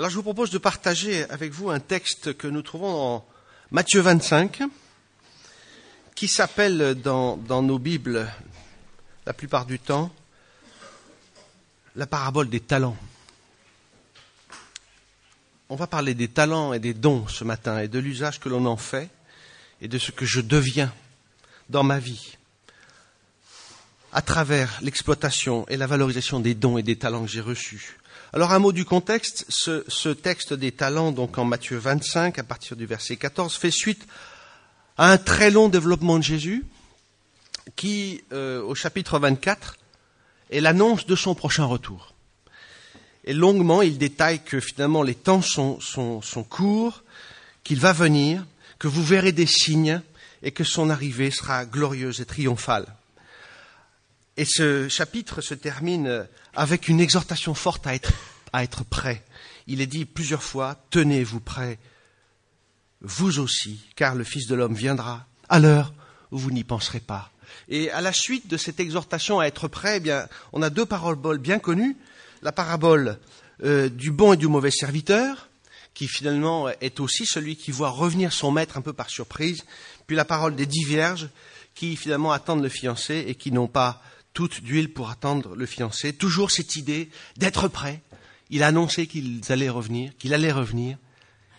Alors je vous propose de partager avec vous un texte que nous trouvons dans Matthieu 25, qui s'appelle dans, dans nos Bibles, la plupart du temps, la parabole des talents. On va parler des talents et des dons ce matin et de l'usage que l'on en fait et de ce que je deviens dans ma vie à travers l'exploitation et la valorisation des dons et des talents que j'ai reçus. Alors un mot du contexte, ce, texte des talents, donc en Matthieu 25, à partir du verset 14, fait suite à un très long développement de Jésus, qui, euh, au chapitre 24, est l'annonce de son prochain retour. Et longuement, il détaille que finalement les temps sont, sont, sont courts, qu'il va venir, que vous verrez des signes et que son arrivée sera glorieuse et triomphale. Et ce chapitre se termine avec une exhortation forte à être, à prêt. Il est dit plusieurs fois, tenez-vous prêts, vous aussi, car le Fils de l'homme viendra à l'heure où vous n'y penserez pas. Et à la suite de cette exhortation à être prêt, eh bien, on a deux paraboles bien connues. La parabole euh, du bon et du mauvais serviteur, qui finalement est aussi celui qui voit revenir son maître un peu par surprise, puis la parole des dix vierges, qui finalement attendent le fiancé et qui n'ont pas toute d'huile pour attendre le fiancé. Toujours cette idée d'être prêt. Il a annoncé qu'ils allaient revenir, qu'il allait revenir.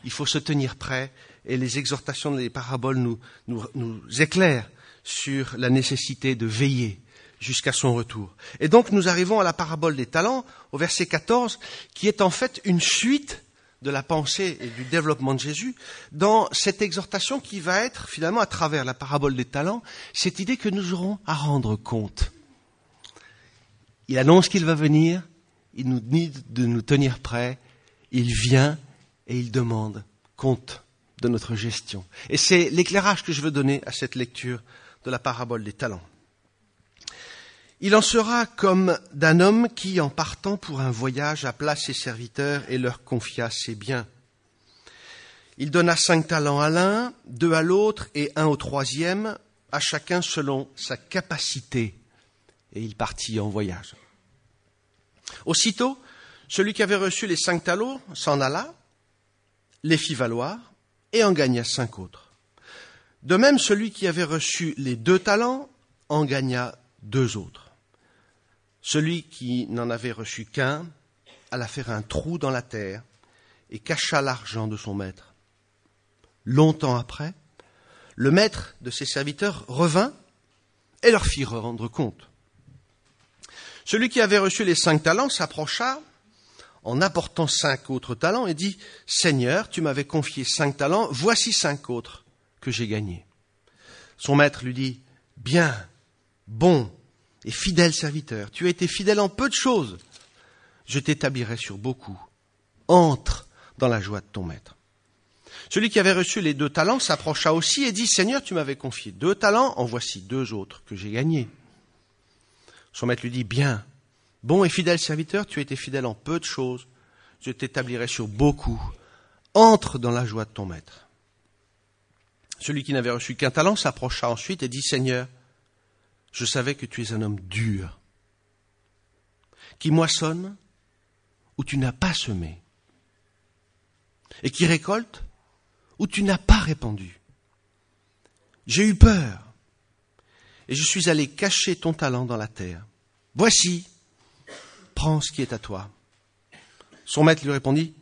Il faut se tenir prêt. Et les exhortations des paraboles nous, nous, nous éclairent sur la nécessité de veiller jusqu'à son retour. Et donc nous arrivons à la parabole des talents, au verset 14, qui est en fait une suite de la pensée et du développement de Jésus dans cette exhortation qui va être finalement à travers la parabole des talents, cette idée que nous aurons à rendre compte il annonce qu'il va venir, il nous dit de nous tenir prêts, il vient et il demande compte de notre gestion. Et c'est l'éclairage que je veux donner à cette lecture de la parabole des talents. Il en sera comme d'un homme qui, en partant pour un voyage, appela ses serviteurs et leur confia ses biens. Il donna cinq talents à l'un, deux à l'autre et un au troisième, à chacun selon sa capacité, et il partit en voyage. Aussitôt, celui qui avait reçu les cinq talents s'en alla, les fit valoir et en gagna cinq autres. De même, celui qui avait reçu les deux talents en gagna deux autres. Celui qui n'en avait reçu qu'un alla faire un trou dans la terre et cacha l'argent de son maître. Longtemps après, le maître de ses serviteurs revint et leur fit rendre compte. Celui qui avait reçu les cinq talents s'approcha en apportant cinq autres talents et dit, Seigneur, tu m'avais confié cinq talents, voici cinq autres que j'ai gagnés. Son maître lui dit, Bien, bon et fidèle serviteur, tu as été fidèle en peu de choses, je t'établirai sur beaucoup. Entre dans la joie de ton maître. Celui qui avait reçu les deux talents s'approcha aussi et dit, Seigneur, tu m'avais confié deux talents, en voici deux autres que j'ai gagnés. Son maître lui dit, bien, bon et fidèle serviteur, tu as été fidèle en peu de choses, je t'établirai sur beaucoup. Entre dans la joie de ton maître. Celui qui n'avait reçu qu'un talent s'approcha ensuite et dit, Seigneur, je savais que tu es un homme dur, qui moissonne où tu n'as pas semé, et qui récolte où tu n'as pas répandu. J'ai eu peur et je suis allé cacher ton talent dans la terre. Voici, prends ce qui est à toi. Son maître lui répondit,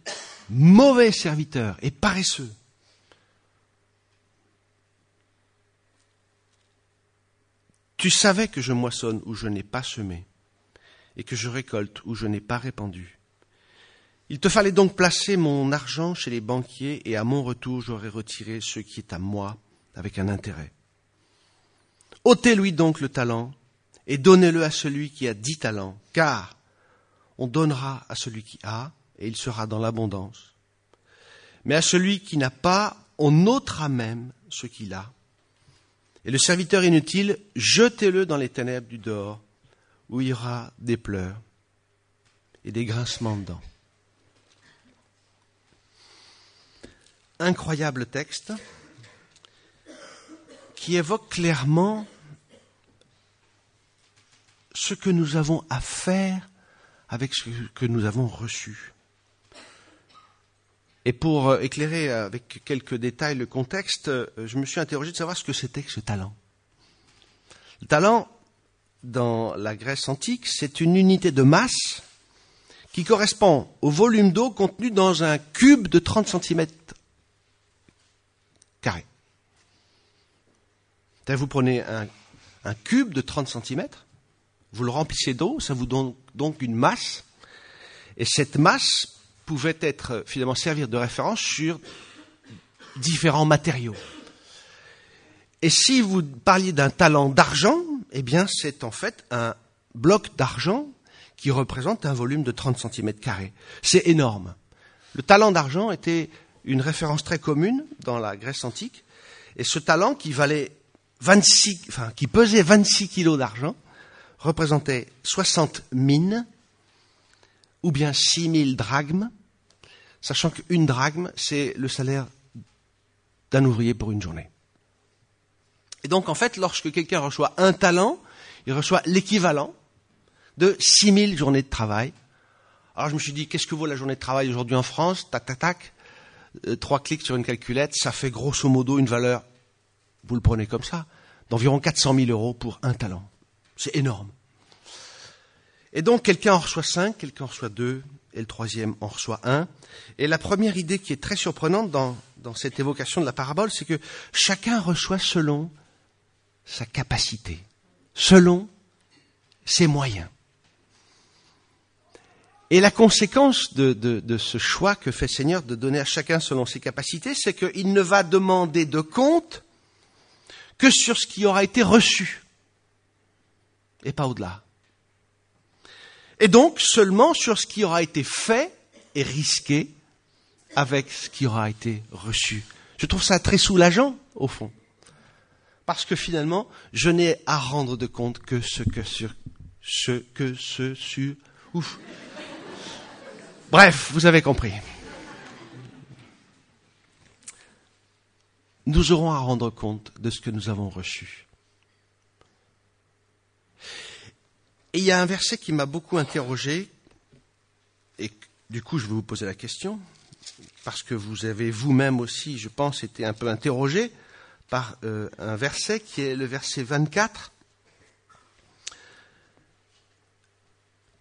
mauvais serviteur et paresseux. Tu savais que je moissonne où je n'ai pas semé, et que je récolte où je n'ai pas répandu. Il te fallait donc placer mon argent chez les banquiers, et à mon retour j'aurais retiré ce qui est à moi avec un intérêt. Ôtez-lui donc le talent et donnez-le à celui qui a dix talents, car on donnera à celui qui a, et il sera dans l'abondance. Mais à celui qui n'a pas, on ôtera même ce qu'il a. Et le serviteur inutile, jetez-le dans les ténèbres du dehors, où il y aura des pleurs et des grincements de dents. Incroyable texte évoque clairement ce que nous avons à faire avec ce que nous avons reçu. Et pour euh, éclairer avec quelques détails le contexte, euh, je me suis interrogé de savoir ce que c'était que ce talent. Le talent, dans la Grèce antique, c'est une unité de masse qui correspond au volume d'eau contenu dans un cube de 30 cm carré. Vous prenez un, cube de 30 cm, vous le remplissez d'eau, ça vous donne donc une masse, et cette masse pouvait être finalement servir de référence sur différents matériaux. Et si vous parliez d'un talent d'argent, eh bien c'est en fait un bloc d'argent qui représente un volume de 30 cm. C'est énorme. Le talent d'argent était une référence très commune dans la Grèce antique, et ce talent qui valait 26, enfin, qui pesait 26 kilos d'argent, représentait 60 mines, ou bien 6000 drachmes, sachant qu'une drachme, c'est le salaire d'un ouvrier pour une journée. Et donc, en fait, lorsque quelqu'un reçoit un talent, il reçoit l'équivalent de 6000 journées de travail. Alors, je me suis dit, qu'est-ce que vaut la journée de travail aujourd'hui en France? Tac, tac, tac. Euh, trois clics sur une calculette, ça fait grosso modo une valeur, vous le prenez comme ça, d'environ 400 000 euros pour un talent. C'est énorme. Et donc, quelqu'un en reçoit cinq, quelqu'un en reçoit deux, et le troisième en reçoit un. Et la première idée qui est très surprenante dans, dans cette évocation de la parabole, c'est que chacun reçoit selon sa capacité, selon ses moyens. Et la conséquence de, de, de, ce choix que fait Seigneur de donner à chacun selon ses capacités, c'est qu'il ne va demander de compte que sur ce qui aura été reçu, et pas au-delà et donc seulement sur ce qui aura été fait et risqué avec ce qui aura été reçu. Je trouve ça très soulageant, au fond. Parce que finalement, je n'ai à rendre de compte que ce que sur ce que ce sur. Ouf. Bref, vous avez compris. Nous aurons à rendre compte de ce que nous avons reçu. Et il y a un verset qui m'a beaucoup interrogé, et du coup je vais vous poser la question, parce que vous avez vous-même aussi, je pense, été un peu interrogé par euh, un verset qui est le verset 24.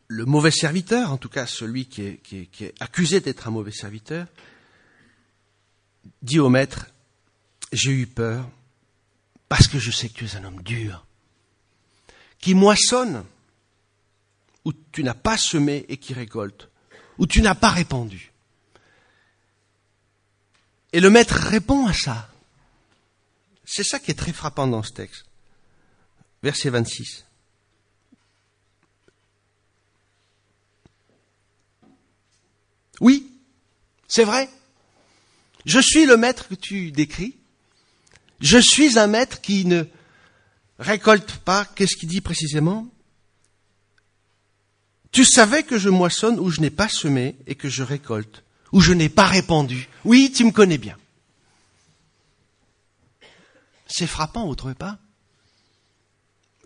Le mauvais serviteur, en tout cas celui qui est, qui est accusé d'être un mauvais serviteur, dit au maître, j'ai eu peur parce que je sais que tu es un homme dur, qui moissonne où tu n'as pas semé et qui récolte, où tu n'as pas répandu. Et le maître répond à ça. C'est ça qui est très frappant dans ce texte. Verset 26. Oui, c'est vrai. Je suis le maître que tu décris. Je suis un maître qui ne récolte pas, qu'est-ce qu'il dit précisément? Tu savais que je moissonne où je n'ai pas semé et que je récolte, où je n'ai pas répandu. Oui, tu me connais bien. C'est frappant, vous ne trouvez pas?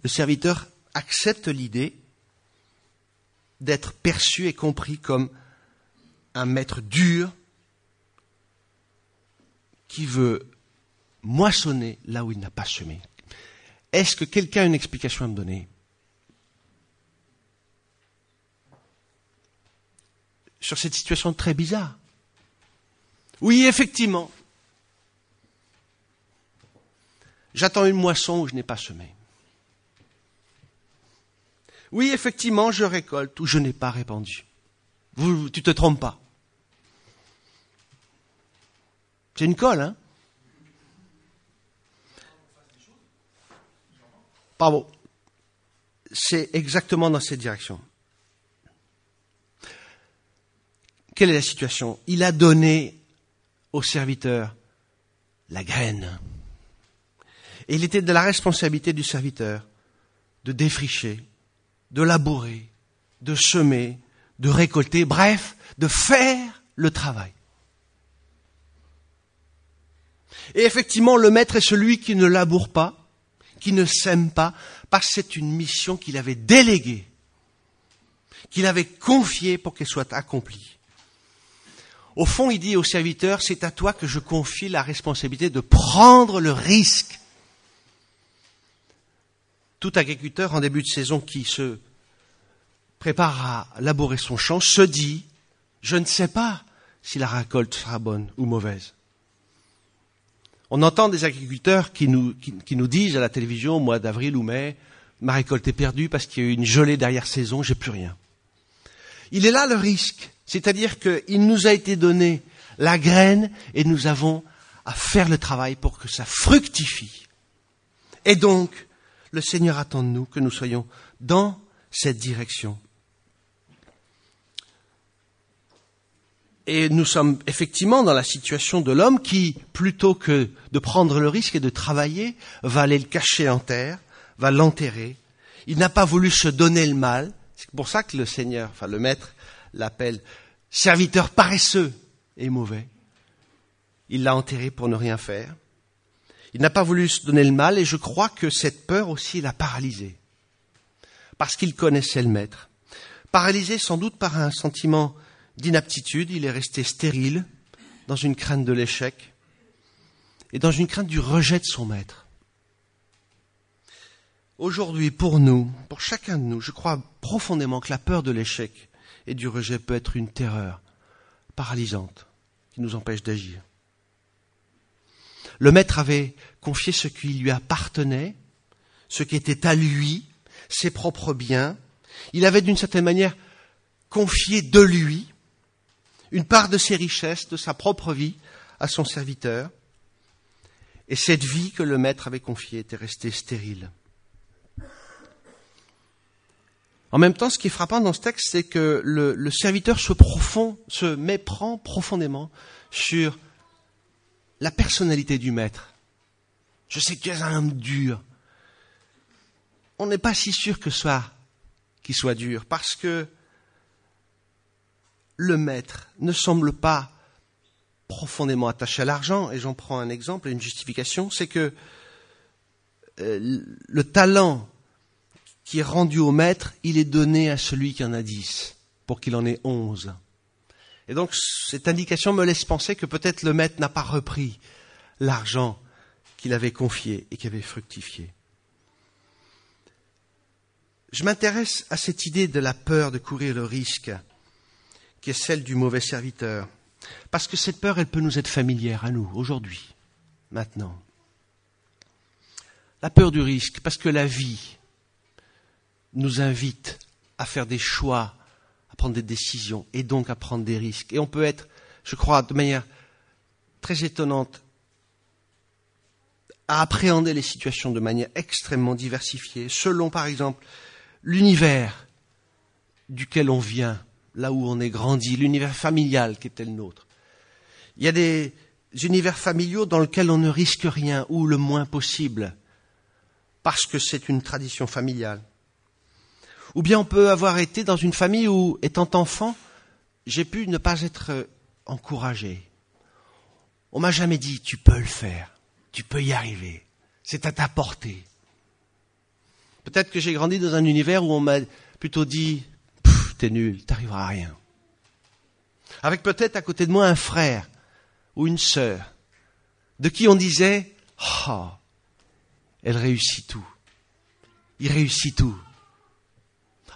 Le serviteur accepte l'idée d'être perçu et compris comme un maître dur qui veut moissonner là où il n'a pas semé. Est-ce que quelqu'un a une explication à me donner? Sur cette situation très bizarre. Oui, effectivement. J'attends une moisson où je n'ai pas semé. Oui, effectivement, je récolte où je n'ai pas répandu. Vous, tu te trompes pas. C'est une colle, hein? C'est exactement dans cette direction. Quelle est la situation? Il a donné au serviteur la graine. Et il était de la responsabilité du serviteur de défricher, de labourer, de semer, de récolter, bref, de faire le travail. Et effectivement, le maître est celui qui ne laboure pas, qui ne sème pas, parce que c'est une mission qu'il avait déléguée, qu'il avait confiée pour qu'elle soit accomplie. Au fond, il dit au serviteur, c'est à toi que je confie la responsabilité de prendre le risque. Tout agriculteur en début de saison qui se prépare à labourer son champ se dit, je ne sais pas si la récolte sera bonne ou mauvaise. On entend des agriculteurs qui nous, qui, nous disent à la télévision au mois d'avril ou mai, ma récolte est perdue parce qu'il y a eu une gelée derrière saison, j'ai plus rien. Il est là le risque. C'est-à-dire qu'il nous a été donné la graine et nous avons à faire le travail pour que ça fructifie. Et donc, le Seigneur attend de nous que nous soyons dans cette direction. Et nous sommes effectivement dans la situation de l'homme qui, plutôt que de prendre le risque et de travailler, va aller le cacher en terre, va l'enterrer. Il n'a pas voulu se donner le mal. C'est pour ça que le Seigneur, enfin le Maître, l'appelle serviteur paresseux et mauvais. Il l'a enterré pour ne rien faire. Il n'a pas voulu se donner le mal et je crois que cette peur aussi l'a paralysé. Parce qu'il connaissait le maître. Paralysé sans doute par un sentiment d'inaptitude, il est resté stérile, dans une crainte de l'échec et dans une crainte du rejet de son maître. Aujourd'hui, pour nous, pour chacun de nous, je crois profondément que la peur de l'échec et du rejet peut être une terreur paralysante qui nous empêche d'agir. Le maître avait confié ce qui lui appartenait, ce qui était à lui, ses propres biens. Il avait d'une certaine manière confié de lui une part de ses richesses, de sa propre vie à son serviteur. Et cette vie que le maître avait confiée était restée stérile. En même temps, ce qui est frappant dans ce texte, c'est que le, serviteur se, profond, se méprend profondément sur la personnalité du maître. Je sais que tu un homme dur. On n'est pas si sûr que soit qu'il soit dur, parce que le maître ne semble pas profondément attaché à l'argent, et j'en prends un exemple et une justification, c'est que euh, le talent qui est rendu au maître, il est donné à celui qui en a dix, pour qu'il en ait onze. Et donc cette indication me laisse penser que peut-être le maître n'a pas repris l'argent qu'il avait confié et qui avait fructifié. Je m'intéresse à cette idée de la peur de courir le risque, qui est celle du mauvais serviteur, parce que cette peur, elle peut nous être familière à nous, aujourd'hui, maintenant. La peur du risque, parce que la vie, nous invite à faire des choix, à prendre des décisions et donc à prendre des risques. Et on peut être, je crois, de manière très étonnante, à appréhender les situations de manière extrêmement diversifiée, selon par exemple l'univers duquel on vient, là où on est grandi, l'univers familial qui était le nôtre. Il y a des univers familiaux dans lesquels on ne risque rien ou le moins possible, parce que c'est une tradition familiale. Ou bien on peut avoir été dans une famille où, étant enfant, j'ai pu ne pas être encouragé. On m'a jamais dit tu peux le faire, tu peux y arriver, c'est à ta portée. Peut-être que j'ai grandi dans un univers où on m'a plutôt dit t'es nul, t'arriveras à rien. Avec peut-être à côté de moi un frère ou une sœur de qui on disait oh, elle réussit tout, il réussit tout.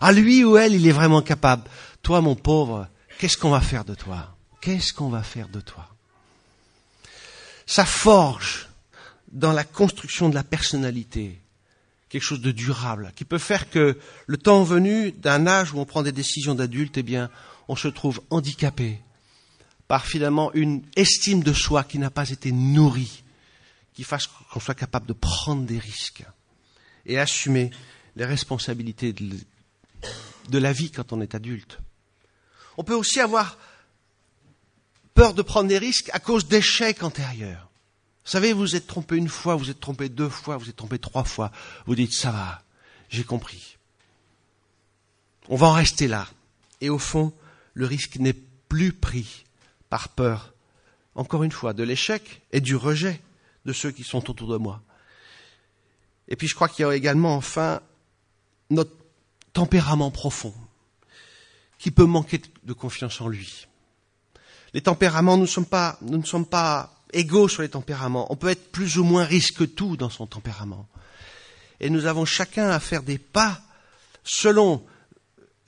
À lui ou elle, il est vraiment capable. Toi, mon pauvre, qu'est-ce qu'on va faire de toi? Qu'est-ce qu'on va faire de toi? Ça forge dans la construction de la personnalité quelque chose de durable, qui peut faire que le temps venu d'un âge où on prend des décisions d'adulte, eh bien, on se trouve handicapé par finalement une estime de soi qui n'a pas été nourrie, qui fasse qu'on soit capable de prendre des risques et assumer les responsabilités de de la vie quand on est adulte. On peut aussi avoir peur de prendre des risques à cause d'échecs antérieurs. Vous savez, vous êtes trompé une fois, vous êtes trompé deux fois, vous êtes trompé trois fois. Vous dites, ça va, j'ai compris. On va en rester là. Et au fond, le risque n'est plus pris par peur, encore une fois, de l'échec et du rejet de ceux qui sont autour de moi. Et puis je crois qu'il y a également enfin notre tempérament profond qui peut manquer de confiance en lui. Les tempéraments, nous ne sommes pas, nous ne sommes pas égaux sur les tempéraments. On peut être plus ou moins risque tout dans son tempérament. Et nous avons chacun à faire des pas selon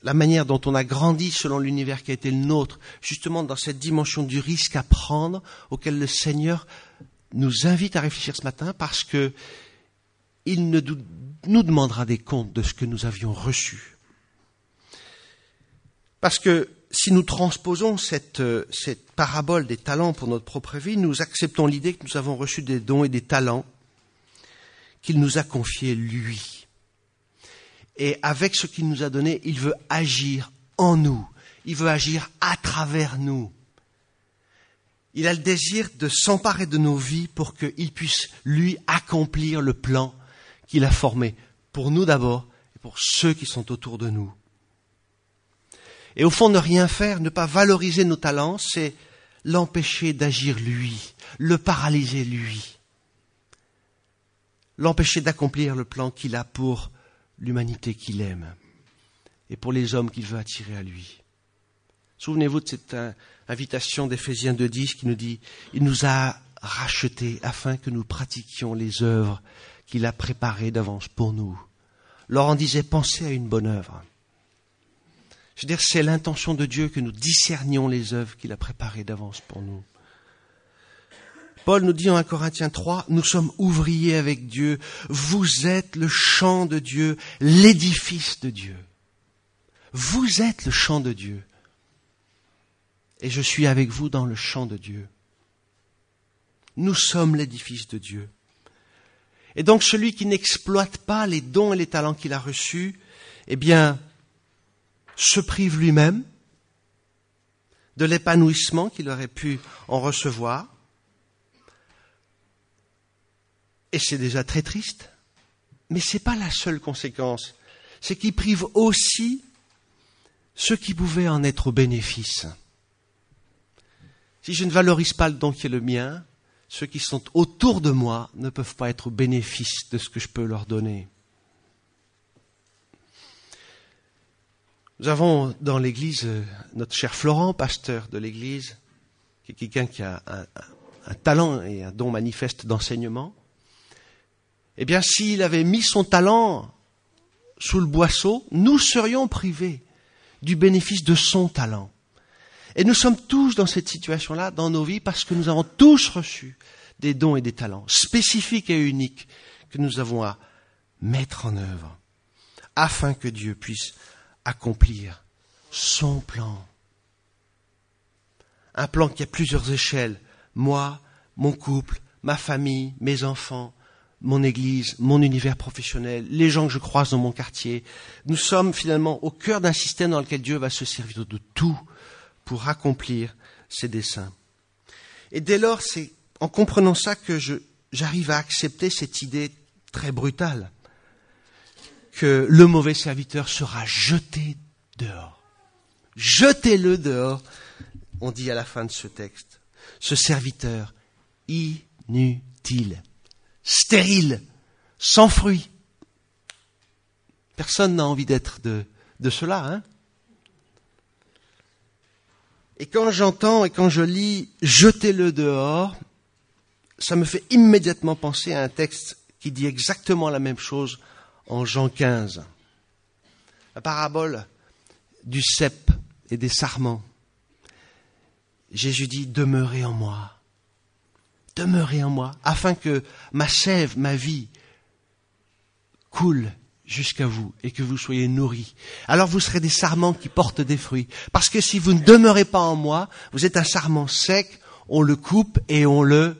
la manière dont on a grandi, selon l'univers qui a été le nôtre, justement dans cette dimension du risque à prendre auquel le Seigneur nous invite à réfléchir ce matin parce que il nous demandera des comptes de ce que nous avions reçu. Parce que si nous transposons cette, cette parabole des talents pour notre propre vie, nous acceptons l'idée que nous avons reçu des dons et des talents qu'il nous a confiés lui. Et avec ce qu'il nous a donné, il veut agir en nous. Il veut agir à travers nous. Il a le désir de s'emparer de nos vies pour qu'il puisse, lui, accomplir le plan qu'il a formé pour nous d'abord et pour ceux qui sont autour de nous. Et au fond, ne rien faire, ne pas valoriser nos talents, c'est l'empêcher d'agir lui, le paralyser lui, l'empêcher d'accomplir le plan qu'il a pour l'humanité qu'il aime et pour les hommes qu'il veut attirer à lui. Souvenez-vous de cette invitation d'Éphésiens 2.10 qui nous dit Il nous a rachetés afin que nous pratiquions les œuvres qu'il a préparées d'avance pour nous. Laurent disait Pensez à une bonne œuvre. Je veux dire, c'est l'intention de Dieu que nous discernions les œuvres qu'il a préparées d'avance pour nous. Paul nous dit en 1 Corinthiens 3, nous sommes ouvriers avec Dieu, vous êtes le champ de Dieu, l'édifice de Dieu. Vous êtes le champ de Dieu. Et je suis avec vous dans le champ de Dieu. Nous sommes l'édifice de Dieu. Et donc celui qui n'exploite pas les dons et les talents qu'il a reçus, eh bien, se prive lui-même de l'épanouissement qu'il aurait pu en recevoir. Et c'est déjà très triste. Mais ce n'est pas la seule conséquence. C'est qu'il prive aussi ceux qui pouvaient en être au bénéfice. Si je ne valorise pas le don qui est le mien, ceux qui sont autour de moi ne peuvent pas être au bénéfice de ce que je peux leur donner. Nous avons dans l'Église euh, notre cher Florent, pasteur de l'Église, qui est quelqu'un qui a un, talent et un don manifeste d'enseignement. Eh bien, s'il avait mis son talent sous le boisseau, nous serions privés du bénéfice de son talent. Et nous sommes tous dans cette situation-là dans nos vies parce que nous avons tous reçu des dons et des talents spécifiques et uniques que nous avons à mettre en œuvre afin que Dieu puisse accomplir son plan. Un plan qui a plusieurs échelles. Moi, mon couple, ma famille, mes enfants, mon église, mon univers professionnel, les gens que je croise dans mon quartier. Nous sommes finalement au cœur d'un système dans lequel Dieu va se servir de tout pour accomplir ses desseins. Et dès lors, c'est en comprenant ça que j'arrive à accepter cette idée très brutale que le mauvais serviteur sera jeté dehors. Jetez-le dehors, on dit à la fin de ce texte. Ce serviteur inutile, stérile, sans fruit. Personne n'a envie d'être de, de cela, hein Et quand j'entends et quand je lis jetez-le dehors, ça me fait immédiatement penser à un texte qui dit exactement la même chose en Jean 15. La parabole du cep et des sarments. Jésus dit, demeurez en moi. Demeurez en moi, afin que ma sève, ma vie, coule jusqu'à vous et que vous soyez nourris. Alors vous serez des sarments qui portent des fruits. Parce que si vous ne demeurez pas en moi, vous êtes un sarment sec, on le coupe et on le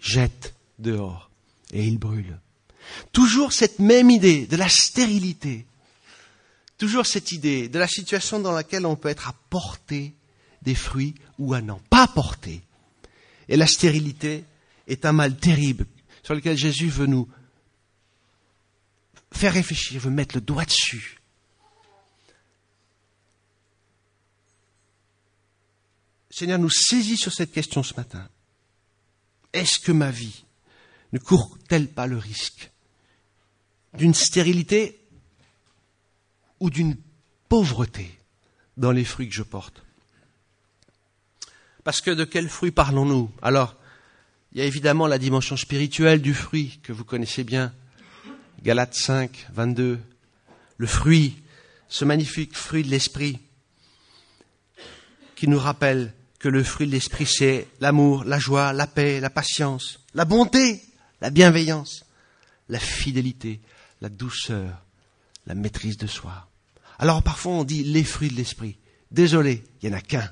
jette dehors. Et il brûle. Toujours cette même idée de la stérilité. Toujours cette idée de la situation dans laquelle on peut être à porter des fruits ou à n'en pas porter. Et la stérilité est un mal terrible sur lequel Jésus veut nous faire réfléchir, veut mettre le doigt dessus. Seigneur, nous saisis sur cette question ce matin. Est-ce que ma vie ne court-elle pas le risque d'une stérilité ou d'une pauvreté dans les fruits que je porte. Parce que de quel fruit parlons-nous? Alors, il y a évidemment la dimension spirituelle du fruit que vous connaissez bien. Galates 5, 22. Le fruit, ce magnifique fruit de l'esprit qui nous rappelle que le fruit de l'esprit, c'est l'amour, la joie, la paix, la patience, la bonté, la bienveillance, la fidélité, la douceur, la maîtrise de soi. Alors parfois on dit les fruits de l'esprit. Désolé, il n'y en a qu'un.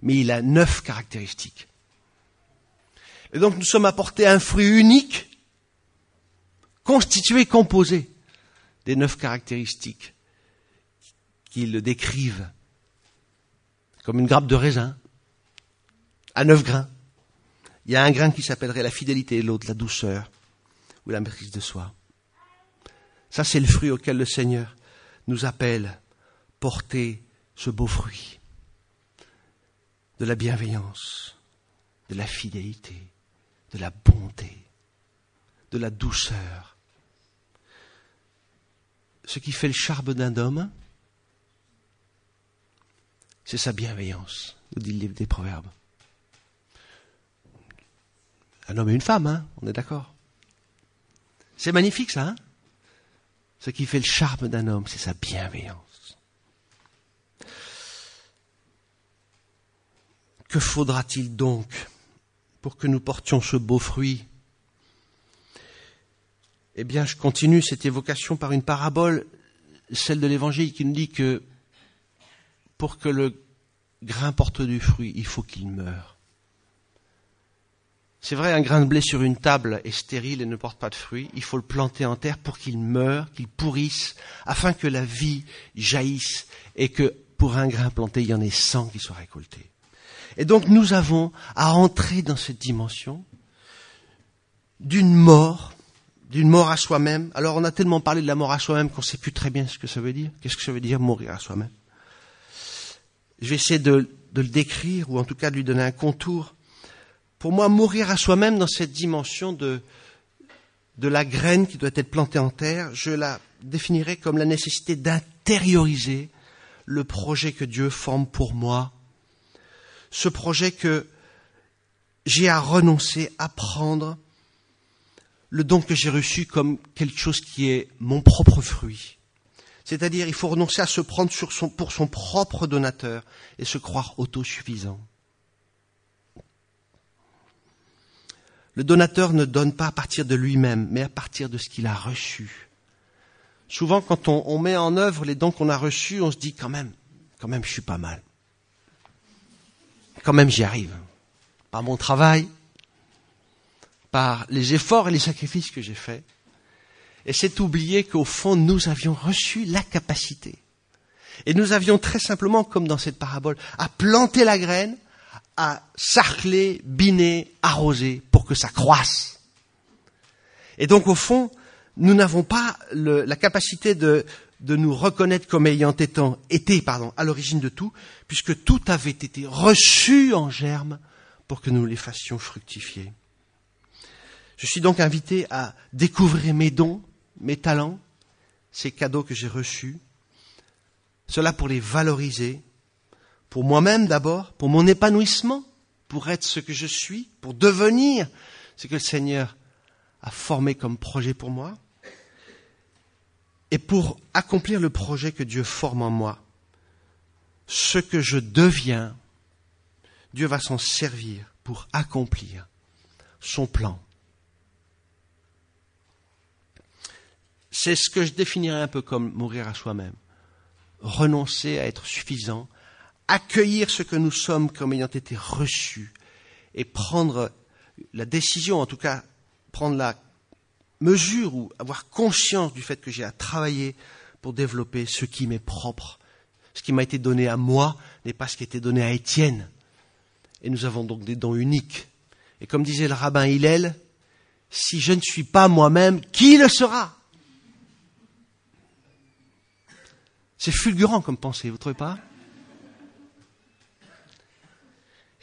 Mais il a neuf caractéristiques. Et donc nous sommes apportés un fruit unique, constitué, composé des neuf caractéristiques qui le décrivent comme une grappe de raisin à neuf grains. Il y a un grain qui s'appellerait la fidélité et l'autre la douceur ou la maîtrise de soi. Ça, c'est le fruit auquel le Seigneur nous appelle porter ce beau fruit de la bienveillance, de la fidélité, de la bonté, de la douceur. Ce qui fait le charme d'un homme, c'est sa bienveillance, nous dit le livre des Proverbes. Un homme et une femme, hein, on est d'accord. C'est magnifique ça, hein? Ce qui fait le charme d'un homme, c'est sa bienveillance. Que faudra-t-il donc pour que nous portions ce beau fruit? Eh bien, je continue cette évocation par une parabole, celle de l'Évangile, qui nous dit que pour que le grain porte du fruit, il faut qu'il meure. C'est vrai, un grain de blé sur une table est stérile et ne porte pas de fruit. Il faut le planter en terre pour qu'il meure, qu'il pourrisse, afin que la vie jaillisse et que pour un grain planté, il y en ait cent qui soient récoltés. Et donc nous avons à entrer dans cette dimension d'une mort, d'une mort à soi-même. Alors on a tellement parlé de la mort à soi-même qu'on ne sait plus très bien ce que ça veut dire. Qu'est-ce que ça veut dire mourir à soi-même? Je vais essayer de le décrire ou en tout cas de lui donner un contour pour moi, mourir à soi-même dans cette dimension de, de la graine qui doit être plantée en terre, je la définirais comme la nécessité d'intérioriser le projet que Dieu forme pour moi, ce projet que j'ai à renoncer, à prendre, le don que j'ai reçu comme quelque chose qui est mon propre fruit. C'est-à-dire, il faut renoncer à se prendre pour son propre donateur et se croire autosuffisant. Le donateur ne donne pas à partir de lui-même, mais à partir de ce qu'il a reçu. Souvent, quand on, met en œuvre les dons qu'on a reçus, on se dit quand même, quand même, je suis pas mal. Quand même, j'y arrive. Par mon travail, par les efforts et les sacrifices que j'ai faits. Et c'est oublier qu'au fond, nous avions reçu la capacité. Et nous avions très simplement, comme dans cette parabole, à planter la graine à sarcler, biner, arroser pour que ça croisse. Et donc au fond, nous n'avons pas la capacité de, de, nous reconnaître comme ayant été, à l'origine de tout, puisque tout avait été reçu en germe pour que nous les fassions fructifier. Je suis donc invité à découvrir mes dons, mes talents, ces cadeaux que j'ai reçus, cela pour les valoriser, pour moi-même d'abord, pour mon épanouissement, pour être ce que je suis, pour devenir ce que le Seigneur a formé comme projet pour moi, et pour accomplir le projet que Dieu forme en moi. Ce que je deviens, Dieu va s'en servir pour accomplir son plan. C'est ce que je définirais un peu comme mourir à soi-même. Renoncer à être suffisant, accueillir ce que nous sommes comme ayant été reçus et prendre la décision, en tout cas prendre la mesure ou avoir conscience du fait que j'ai à travailler pour développer ce qui m'est propre. Ce qui m'a été donné à moi n'est pas ce qui a été donné à Étienne. Et nous avons donc des dons uniques. Et comme disait le rabbin Hillel, si je ne suis pas moi-même, qui le sera? C'est fulgurant comme pensée, vous ne trouvez pas?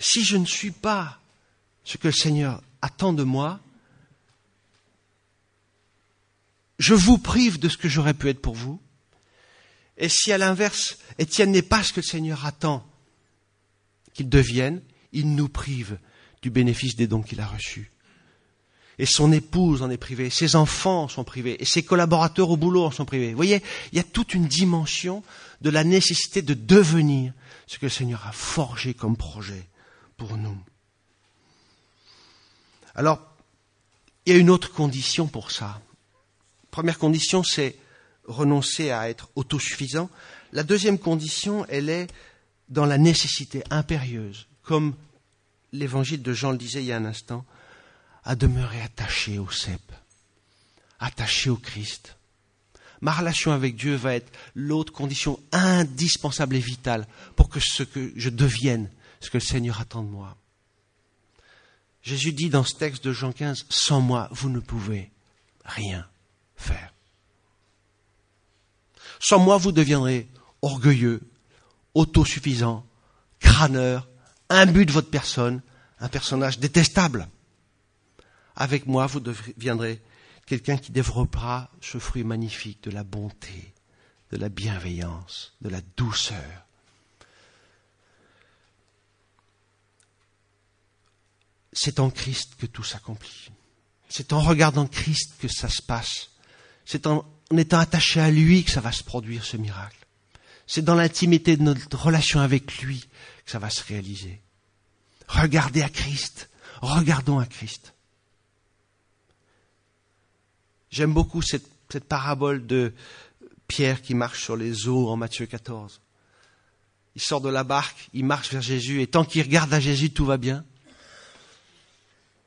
Si je ne suis pas ce que le Seigneur attend de moi, je vous prive de ce que j'aurais pu être pour vous. Et si à l'inverse, Étienne n'est pas ce que le Seigneur attend qu'il devienne, il nous prive du bénéfice des dons qu'il a reçus. Et son épouse en est privée, ses enfants sont privés, et ses collaborateurs au boulot en sont privés. Vous voyez, il y a toute une dimension de la nécessité de devenir ce que le Seigneur a forgé comme projet Alors, il y a une autre condition pour ça. Première condition, c'est renoncer à être autosuffisant. La deuxième condition, elle est dans la nécessité impérieuse, comme l'évangile de Jean le disait il y a un instant, à demeurer attaché au cep, attaché au Christ. Ma relation avec Dieu va être l'autre condition indispensable et vitale pour que ce que je devienne, ce que le Seigneur attend de moi. Jésus dit dans ce texte de Jean 15, sans moi, vous ne pouvez rien faire. Sans moi, vous deviendrez orgueilleux, autosuffisant, crâneur, imbu de votre personne, un personnage détestable. Avec moi, vous deviendrez quelqu'un qui développera ce fruit magnifique de la bonté, de la bienveillance, de la douceur. C'est en Christ que tout s'accomplit. C'est en regardant Christ que ça se passe. C'est en étant attaché à lui que ça va se produire, ce miracle. C'est dans l'intimité de notre relation avec lui que ça va se réaliser. Regardez à Christ. Regardons à Christ. J'aime beaucoup cette, parabole de Pierre qui marche sur les eaux en Matthieu 14. Il sort de la barque, il marche vers Jésus, et tant qu'il regarde à Jésus, tout va bien.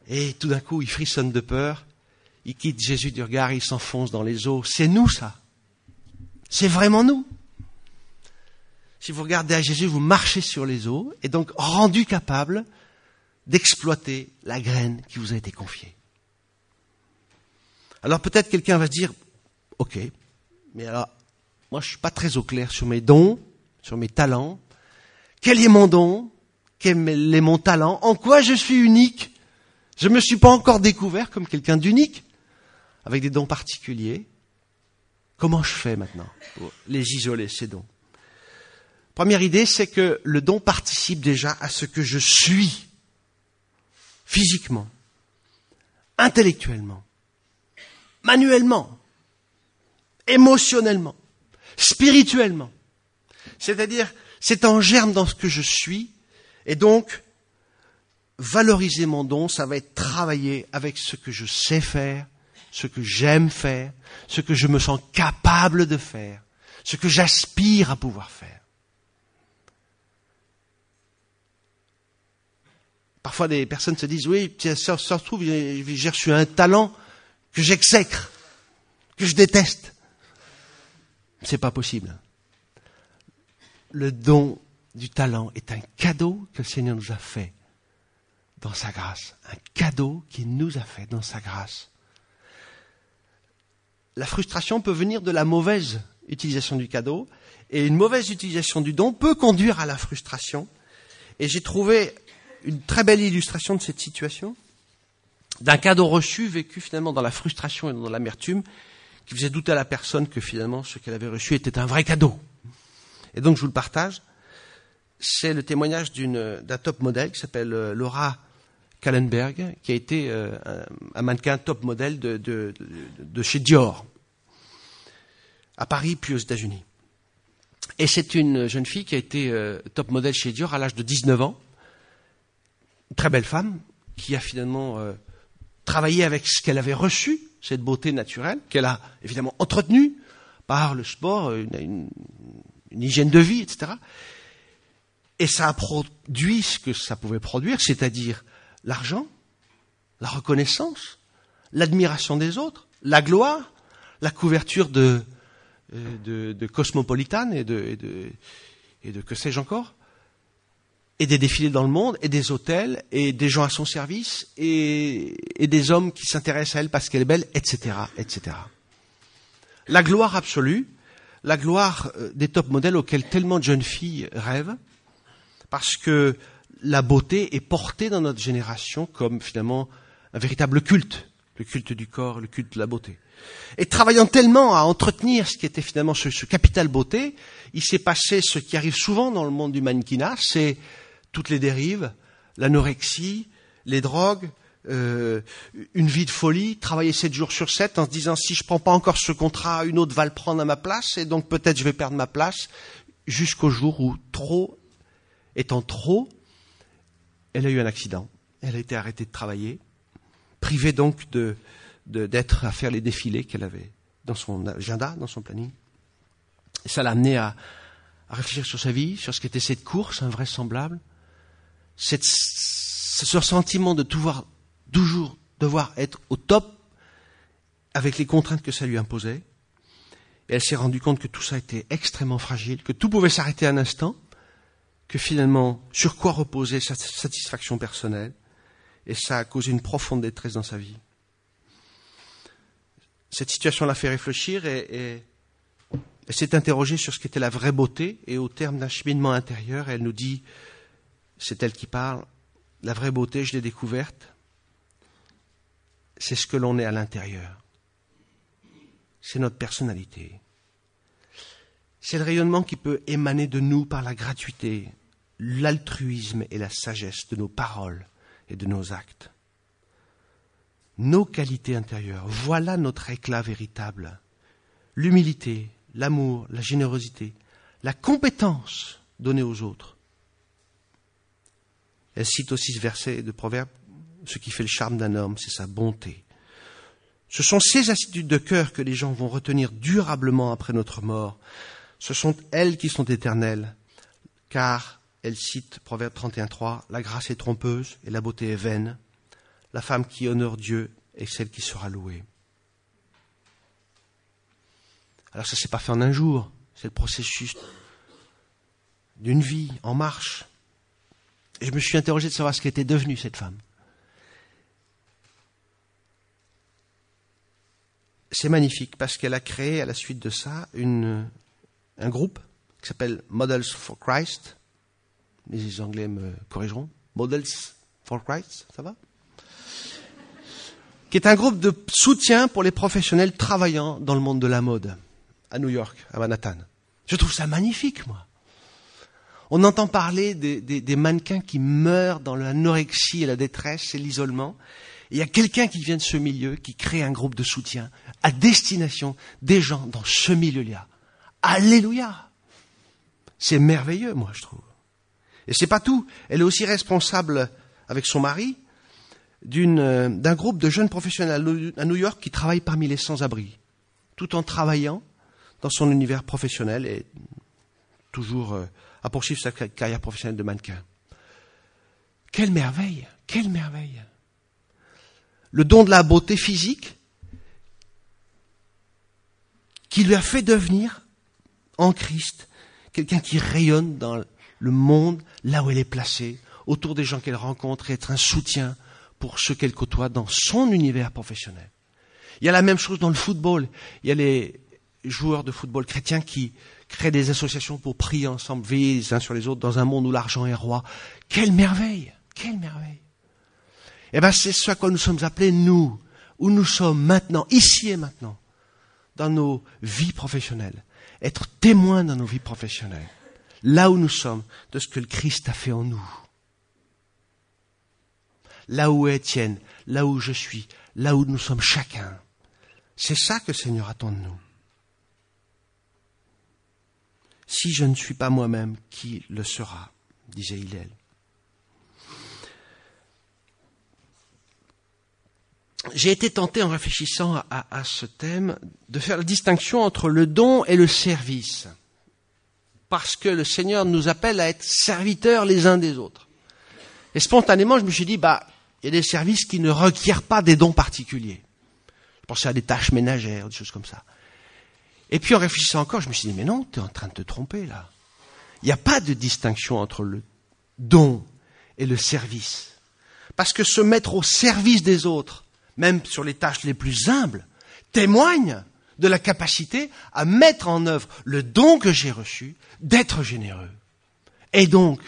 Et tout d'un coup, il frissonne de peur, il quitte Jésus du regard, il s'enfonce dans les eaux. C'est nous, ça. C'est vraiment nous. Si vous regardez à Jésus, vous marchez sur les eaux, et donc rendu capable d'exploiter la graine qui vous a été confiée. Alors peut-être quelqu'un va se dire, ok, mais alors, moi je suis pas très au clair sur mes dons, sur mes talents. Quel est mon don? Quel est mon talent? En quoi je suis unique? Je ne me suis pas encore découvert comme quelqu'un d'unique, avec des dons particuliers. Comment je fais maintenant pour les isoler, ces dons? Première idée, c'est que le don participe déjà à ce que je suis, physiquement, intellectuellement, manuellement, émotionnellement, spirituellement. C'est-à-dire, c'est en germe dans ce que je suis, et donc, valoriser mon don, ça va être travailler avec ce que je sais faire, ce que j'aime faire, ce que je me sens capable de faire, ce que j'aspire à pouvoir faire. Parfois, des personnes se disent, oui, ça, se trouve, j'ai reçu un talent que j'exècre, que je déteste. C'est pas possible. Le don du talent est un cadeau que le Seigneur nous a fait dans sa grâce. Un cadeau qu'il nous a fait dans sa grâce la frustration peut venir de la mauvaise utilisation du cadeau, et une mauvaise utilisation du don peut conduire à la frustration. Et j'ai trouvé une très belle illustration de cette situation, d'un cadeau reçu vécu finalement dans la frustration et dans l'amertume, qui faisait douter à la personne que finalement ce qu'elle avait reçu était un vrai cadeau. Et donc je vous le partage. C'est le témoignage d'un top modèle qui s'appelle euh, Laura Kallenberg, qui a été euh, un mannequin top modèle de, chez Dior, à Paris puis aux États-Unis. Et c'est une jeune fille qui a été euh, top modèle chez Dior à l'âge de 19 ans, une très belle femme, qui a finalement euh, travaillé avec ce qu'elle avait reçu, cette beauté naturelle, qu'elle a évidemment entretenue par le sport, une hygiène de vie, etc. Et ça a produit ce que ça pouvait produire, c'est-à-dire l'argent, la reconnaissance, l'admiration des autres, la gloire, la couverture de, euh, de, de cosmopolitane et de, et de, et de que sais-je encore, et des défilés dans le monde, et des hôtels, et des gens à son service, et, et des hommes qui s'intéressent à elle parce qu'elle est belle, etc., etc. La gloire absolue, la gloire euh, des top modèles auxquels tellement de jeunes filles rêvent, parce que la beauté est portée dans notre génération comme finalement un véritable culte, le culte du corps, le culte de la beauté. Et travaillant tellement à entretenir ce qui était finalement ce, capital beauté, il s'est passé ce qui arrive souvent dans le monde du mannequinat, c'est toutes les dérives, l'anorexie, les drogues, euh, une vie de folie, travailler sept jours sur sept en se disant si je prends pas encore ce contrat, une autre va le prendre à ma place et donc peut-être je vais perdre ma place jusqu'au jour où trop étant trop, elle a eu un accident. Elle a été arrêtée de travailler, privée donc de, d'être à faire les défilés qu'elle avait dans son agenda, dans son planning. Et ça l'a amené à, à réfléchir sur sa vie, sur ce qu'était cette course invraisemblable, cette, ce sentiment de toujours, toujours devoir être au top avec les contraintes que ça lui imposait. Elle s'est rendue compte que tout ça était extrêmement fragile, que tout pouvait s'arrêter un instant, que finalement, sur quoi reposait sa satisfaction personnelle, et ça a causé une profonde détresse dans sa vie. Cette situation l'a fait réfléchir et, et elle s'est interrogée sur ce qu'était la vraie beauté, et au terme d'un cheminement intérieur, elle nous dit, c'est elle qui parle, la vraie beauté, je l'ai découverte, c'est ce que l'on est à l'intérieur. C'est notre personnalité. C'est le rayonnement qui peut émaner de nous par la gratuité, l'altruisme et la sagesse de nos paroles et de nos actes. Nos qualités intérieures, voilà notre éclat véritable. L'humilité, l'amour, la générosité, la compétence donnée aux autres. Elle cite aussi ce verset de Proverbe, ce qui fait le charme d'un homme, c'est sa bonté. Ce sont ces attitudes de cœur que les gens vont retenir durablement après notre mort, ce sont elles qui sont éternelles, car elle cite Proverbe 31.3, la grâce est trompeuse et la beauté est vaine. La femme qui honore Dieu est celle qui sera louée. Alors ça ne s'est pas fait en un jour, c'est le processus d'une vie en marche. Et je me suis interrogé de savoir ce qu'était devenue cette femme. C'est magnifique parce qu'elle a créé à la suite de ça une, un groupe qui s'appelle Models for Christ. Les Anglais me corrigeront. Models for Christ, ça va? Qui est un groupe de soutien pour les professionnels travaillant dans le monde de la mode, à New York, à Manhattan. Je trouve ça magnifique, moi. On entend parler des, des, des mannequins qui meurent dans l'anorexie et la détresse et l'isolement. Il y a quelqu'un qui vient de ce milieu, qui crée un groupe de soutien à destination des gens dans ce milieu-là. Alléluia. C'est merveilleux, moi, je trouve. Et c'est pas tout. Elle est aussi responsable, avec son mari, euh, d'un groupe de jeunes professionnels à New York qui travaillent parmi les sans-abri, tout en travaillant dans son univers professionnel et toujours euh, à poursuivre sa carrière professionnelle de mannequin. Quelle merveille, quelle merveille. Le don de la beauté physique qui lui a fait devenir en Christ, quelqu'un qui rayonne dans le monde, là où elle est placée, autour des gens qu'elle rencontre, et être un soutien pour ceux qu'elle côtoie dans son univers professionnel. Il y a la même chose dans le football. Il y a les joueurs de football chrétiens qui créent des associations pour prier ensemble, veiller les uns sur les autres dans un monde où l'argent est roi. Quelle merveille! Quelle merveille! Eh bien, c'est ce à quoi nous sommes appelés, nous, où nous sommes maintenant, ici et maintenant, dans nos vies professionnelles être témoins dans nos vies professionnelles, là où nous sommes, de ce que le Christ a fait en nous. Là où est Étienne, là où je suis, là où nous sommes chacun. C'est ça que le Seigneur attend de nous. Si je ne suis pas moi-même, qui le sera disait Hillel. j'ai été tenté en réfléchissant à, ce thème de faire la distinction entre le don et le service. Parce que le Seigneur nous appelle à être serviteurs les uns des autres. Et spontanément, je me suis dit, bah, il y a des services qui ne requièrent pas des dons particuliers. Je pensais à des tâches ménagères, des choses comme ça. Et puis en réfléchissant encore, je me suis dit, mais non, tu es en train de te tromper là. Il n'y a pas de distinction entre le don et le service. Parce que se mettre au service des autres, même sur les tâches les plus humbles, témoigne de la capacité à mettre en œuvre le don que j'ai reçu d'être généreux. Et donc,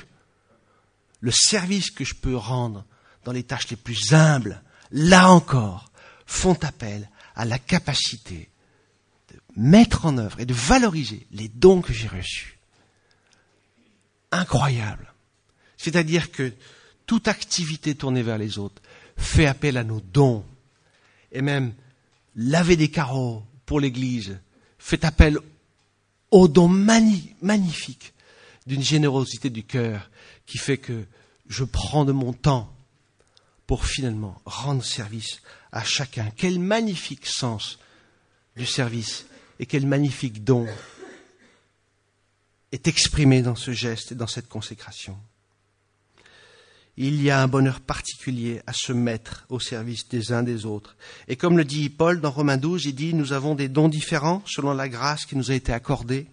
le service que je peux rendre dans les tâches les plus humbles, là encore, font appel à la capacité de mettre en œuvre et de valoriser les dons que j'ai reçus. Incroyable. C'est-à-dire que toute activité tournée vers les autres fait appel à nos dons. Et même laver des carreaux pour l'Église fait appel aux dons magnifiques d'une générosité du cœur qui fait que je prends de mon temps pour finalement rendre service à chacun. Quel magnifique sens du service et quel magnifique don est exprimé dans ce geste et dans cette consécration. Il y a un bonheur particulier à se mettre au service des uns des autres. Et comme le dit Paul dans Romains 12, il dit, nous avons des dons différents selon la grâce qui nous a été accordée.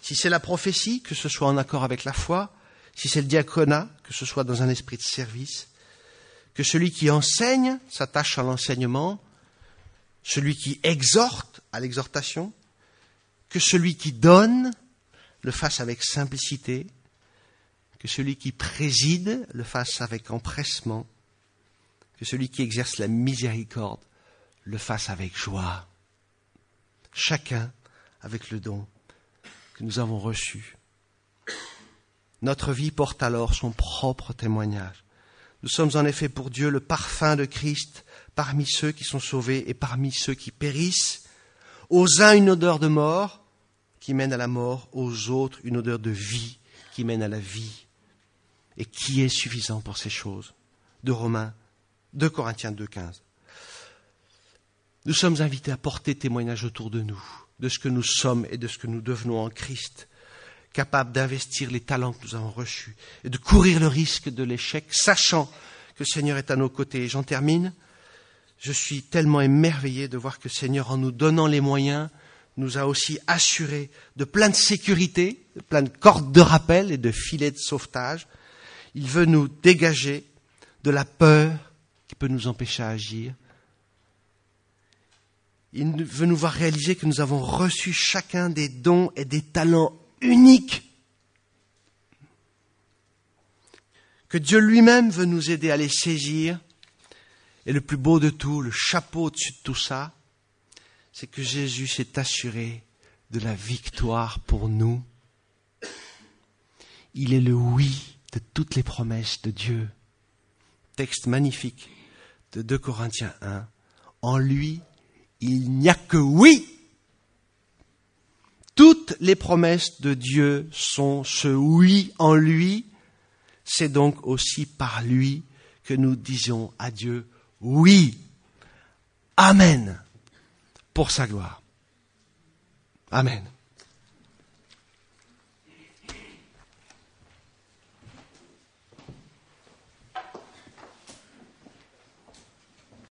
Si c'est la prophétie, que ce soit en accord avec la foi, si c'est le diaconat, que ce soit dans un esprit de service, que celui qui enseigne s'attache à l'enseignement, celui qui exhorte à l'exhortation, que celui qui donne le fasse avec simplicité, que celui qui préside le fasse avec empressement, que celui qui exerce la miséricorde le fasse avec joie. Chacun avec le don que nous avons reçu. Notre vie porte alors son propre témoignage. Nous sommes en effet pour Dieu le parfum de Christ parmi ceux qui sont sauvés et parmi ceux qui périssent. Aux uns une odeur de mort qui mène à la mort, aux autres une odeur de vie qui mène à la vie. Et qui est suffisant pour ces choses De Romains, de Corinthiens 2.15. Nous sommes invités à porter témoignage autour de nous, de ce que nous sommes et de ce que nous devenons en Christ, capables d'investir les talents que nous avons reçus et de courir le risque de l'échec, sachant que le Seigneur est à nos côtés. J'en termine. Je suis tellement émerveillé de voir que le Seigneur, en nous donnant les moyens, nous a aussi assuré de plein de sécurité, de plein de cordes de rappel et de filets de sauvetage. Il veut nous dégager de la peur qui peut nous empêcher à agir. Il veut nous voir réaliser que nous avons reçu chacun des dons et des talents uniques. Que Dieu lui-même veut nous aider à les saisir. Et le plus beau de tout, le chapeau au-dessus de tout ça, c'est que Jésus s'est assuré de la victoire pour nous. Il est le oui de toutes les promesses de Dieu. Texte magnifique de 2 Corinthiens 1. En lui, il n'y a que oui. Toutes les promesses de Dieu sont ce oui en lui. C'est donc aussi par lui que nous disons à Dieu oui. Amen. Pour sa gloire. Amen.